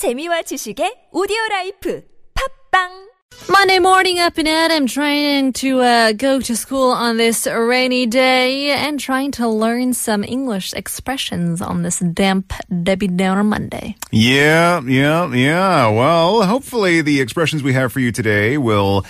재미와 지식의 오디오 라이프 팝빵 Monday morning up and at I'm trying to uh, go to school on this rainy day and trying to learn some English expressions on this damp Debbie Downer Monday. Yeah, yeah, yeah. Well, hopefully the expressions we have for you today will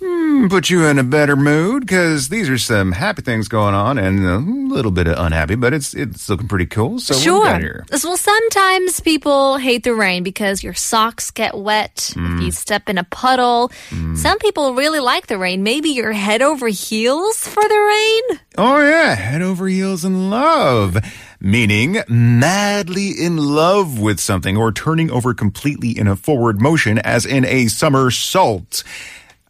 hmm, put you in a better mood because these are some happy things going on and a little bit of unhappy, but it's it's looking pretty cool. So what we got here? Well, sometimes people hate the rain because your socks get wet. If you step in a puddle. Some people really like the rain. Maybe you're head over heels for the rain. Oh yeah, head over heels in love. Meaning madly in love with something or turning over completely in a forward motion as in a somersault.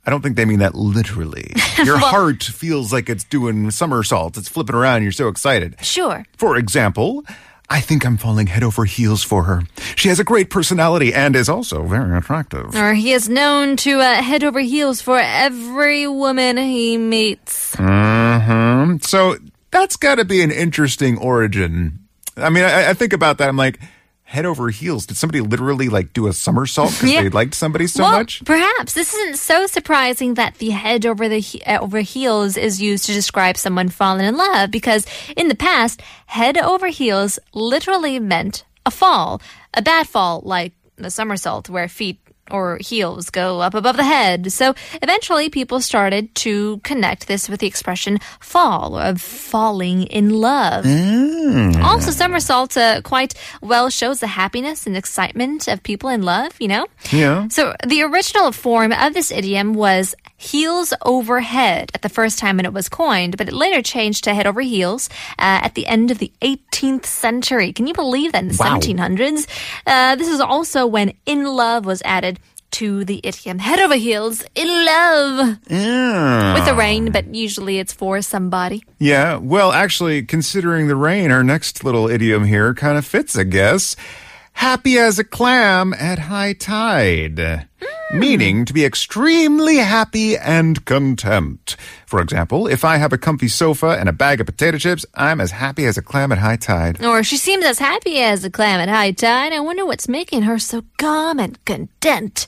I don't think they mean that literally. Your heart feels like it's doing somersaults. It's flipping around. You're so excited. Sure. For example, I think I'm falling head over heels for her. She has a great personality and is also very attractive. Or he is known to uh, head over heels for every woman he meets. hmm So that's got to be an interesting origin. I mean, I, I think about that. I'm like, head over heels. Did somebody literally like do a somersault because Yeah. they liked somebody so well, much? perhaps this isn't so surprising that the head over the he- uh, over heels is used to describe someone falling in love because in the past, head over heels literally meant a fall, a bad fall like the somersault where feet or heels go up above the head. So eventually people started to connect this with the expression fall of falling in love. Also, somersault uh, quite well shows the happiness and excitement of people in love, you know? Yeah. So the original form of this idiom was heels over head at the first time when it was coined, but it later changed to head over heels uh, at the end of the 18th century. Can you believe that in the Wow. 1700s? Uh, this is also when in love was added to the idiom head over heels in love Yeah. with the rain, but usually it's for somebody. Yeah, well, actually, considering the rain, our next little idiom here kind of fits, I guess. Happy as a clam at high tide. Hmm. Meaning to be extremely happy and content. For example, if I have a comfy sofa and a bag of potato chips, I'm as happy as a clam at high tide. Or she seems as happy as a clam at high tide. I wonder what's making her so calm and content.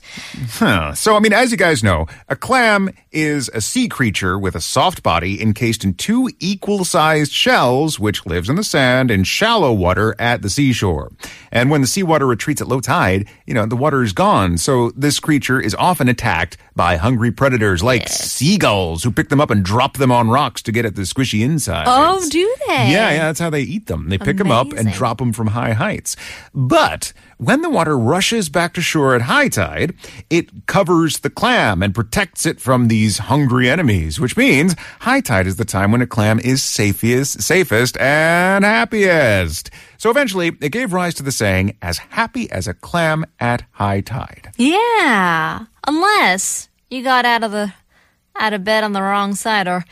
Huh. So, I mean, as you guys know, a clam is a sea creature with a soft body encased in two equal sized shells, which lives in the sand in shallow water at the seashore. And when the seawater retreats at low tide, you know, the water is gone. So this creature is often attacked by hungry predators like seagulls who pick them up and drop them on rocks to get at the squishy inside. Oh, do they? Yeah, yeah, that's how they eat them. They pick them up and drop them from high heights. But when the water rushes back to shore at high tide, it covers the clam and protects it from these hungry enemies, which means high tide is the time when a clam is safest, safest and happiest. So eventually, it gave rise to the saying, as happy as a clam at high tide. Yeah. Unless you got out of the out of bed on the wrong side or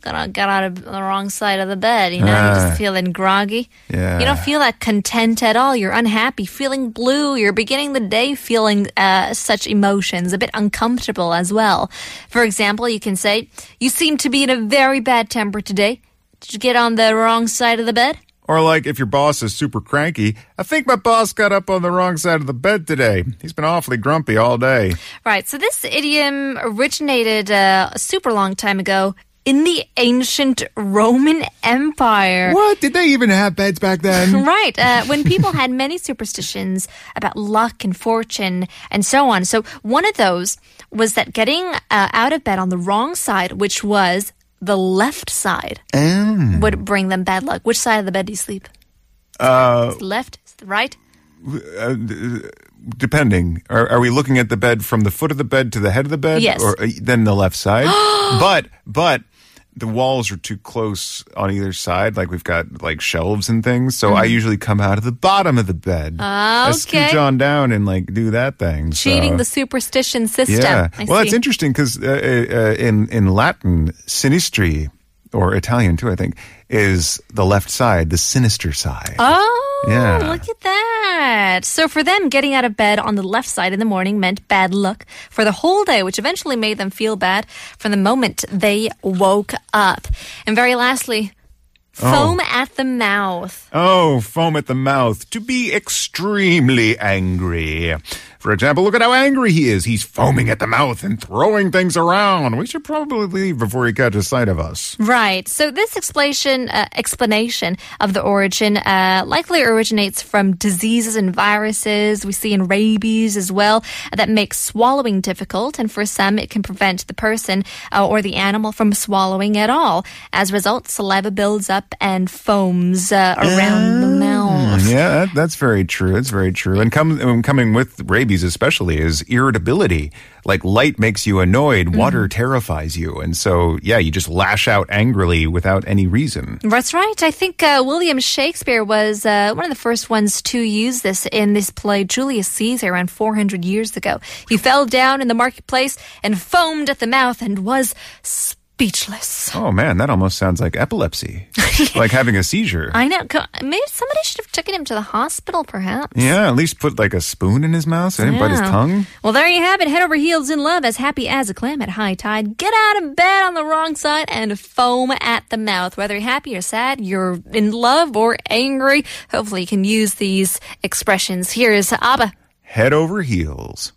got, got out of the wrong side of the bed, you know, you're Ah. just feeling groggy. Yeah. You don't feel that content at all. You're unhappy, feeling blue. You're beginning the day feeling uh, such emotions, a bit uncomfortable as well. For example, you can say, You seem to be in a very bad temper today. Did you get on the wrong side of the bed? Or like if your boss is super cranky, I think my boss got up on the wrong side of the bed today. He's been awfully grumpy all day. Right. So this idiom originated uh, a super long time ago in the ancient Roman Empire. What? Did they even have beds back then? Right, uh, when people had many superstitions about luck and fortune and so on. So, one of those was that getting uh, out of bed on the wrong side, which was the left side, Mm. would bring them bad luck. Which side of the bed do you sleep? Uh, left? Is it right? depending. Are, are we looking at the bed from the foot of the bed to the head of the bed? Yes. Or uh, then the left side? but, but the walls are too close on either side. Like we've got like shelves and things. So I usually come out of the bottom of the bed. Mm-hmm. Ah, I okay. scooch on down and like do that thing. Cheating so. the superstition system. Yeah. I well, see. that's interesting because uh, uh, in in Latin, sinistri, or Italian too, I think, is the left side, the sinister side. Oh, Yeah. look at that. So for them, getting out of bed on the left side in the morning meant bad luck for the whole day, which eventually made them feel bad from the moment they woke up. And very lastly, oh. Foam at the mouth. Oh, foam at the mouth. To be extremely angry. For example, look at how angry he is. He's foaming at the mouth and throwing things around. We should probably leave before he catches sight of us. Right. So this explanation uh, explanation of the origin uh, likely originates from diseases and viruses we see in rabies as well that make swallowing difficult, and for some it can prevent the person uh, or the animal from swallowing at all. As a result, saliva builds up and foams uh, around the mouth. Yeah, that, that's very true. That's very true. And come, um, coming with rabies, especially, is irritability. Like light makes you annoyed, water terrifies you. And so, yeah, you just lash out angrily without any reason. That's right. I think uh, William Shakespeare was uh, one of the first ones to use this in this play Julius Caesar around 400 years ago. He fell down in the marketplace and foamed at the mouth and was speechless. Oh man, that almost sounds like epilepsy. like having a seizure. I know. Maybe somebody should have taken him to the hospital, perhaps. yeah, at least put like a spoon in his mouth so he didn't bite his tongue. Well, there you have it. Head over heels in love, as happy as a clam at high tide. Get out of bed on the wrong side and foam at the mouth. Whether you're happy or sad, you're in love or angry. Hopefully, you can use these expressions. Here is ABBA. Head over heels.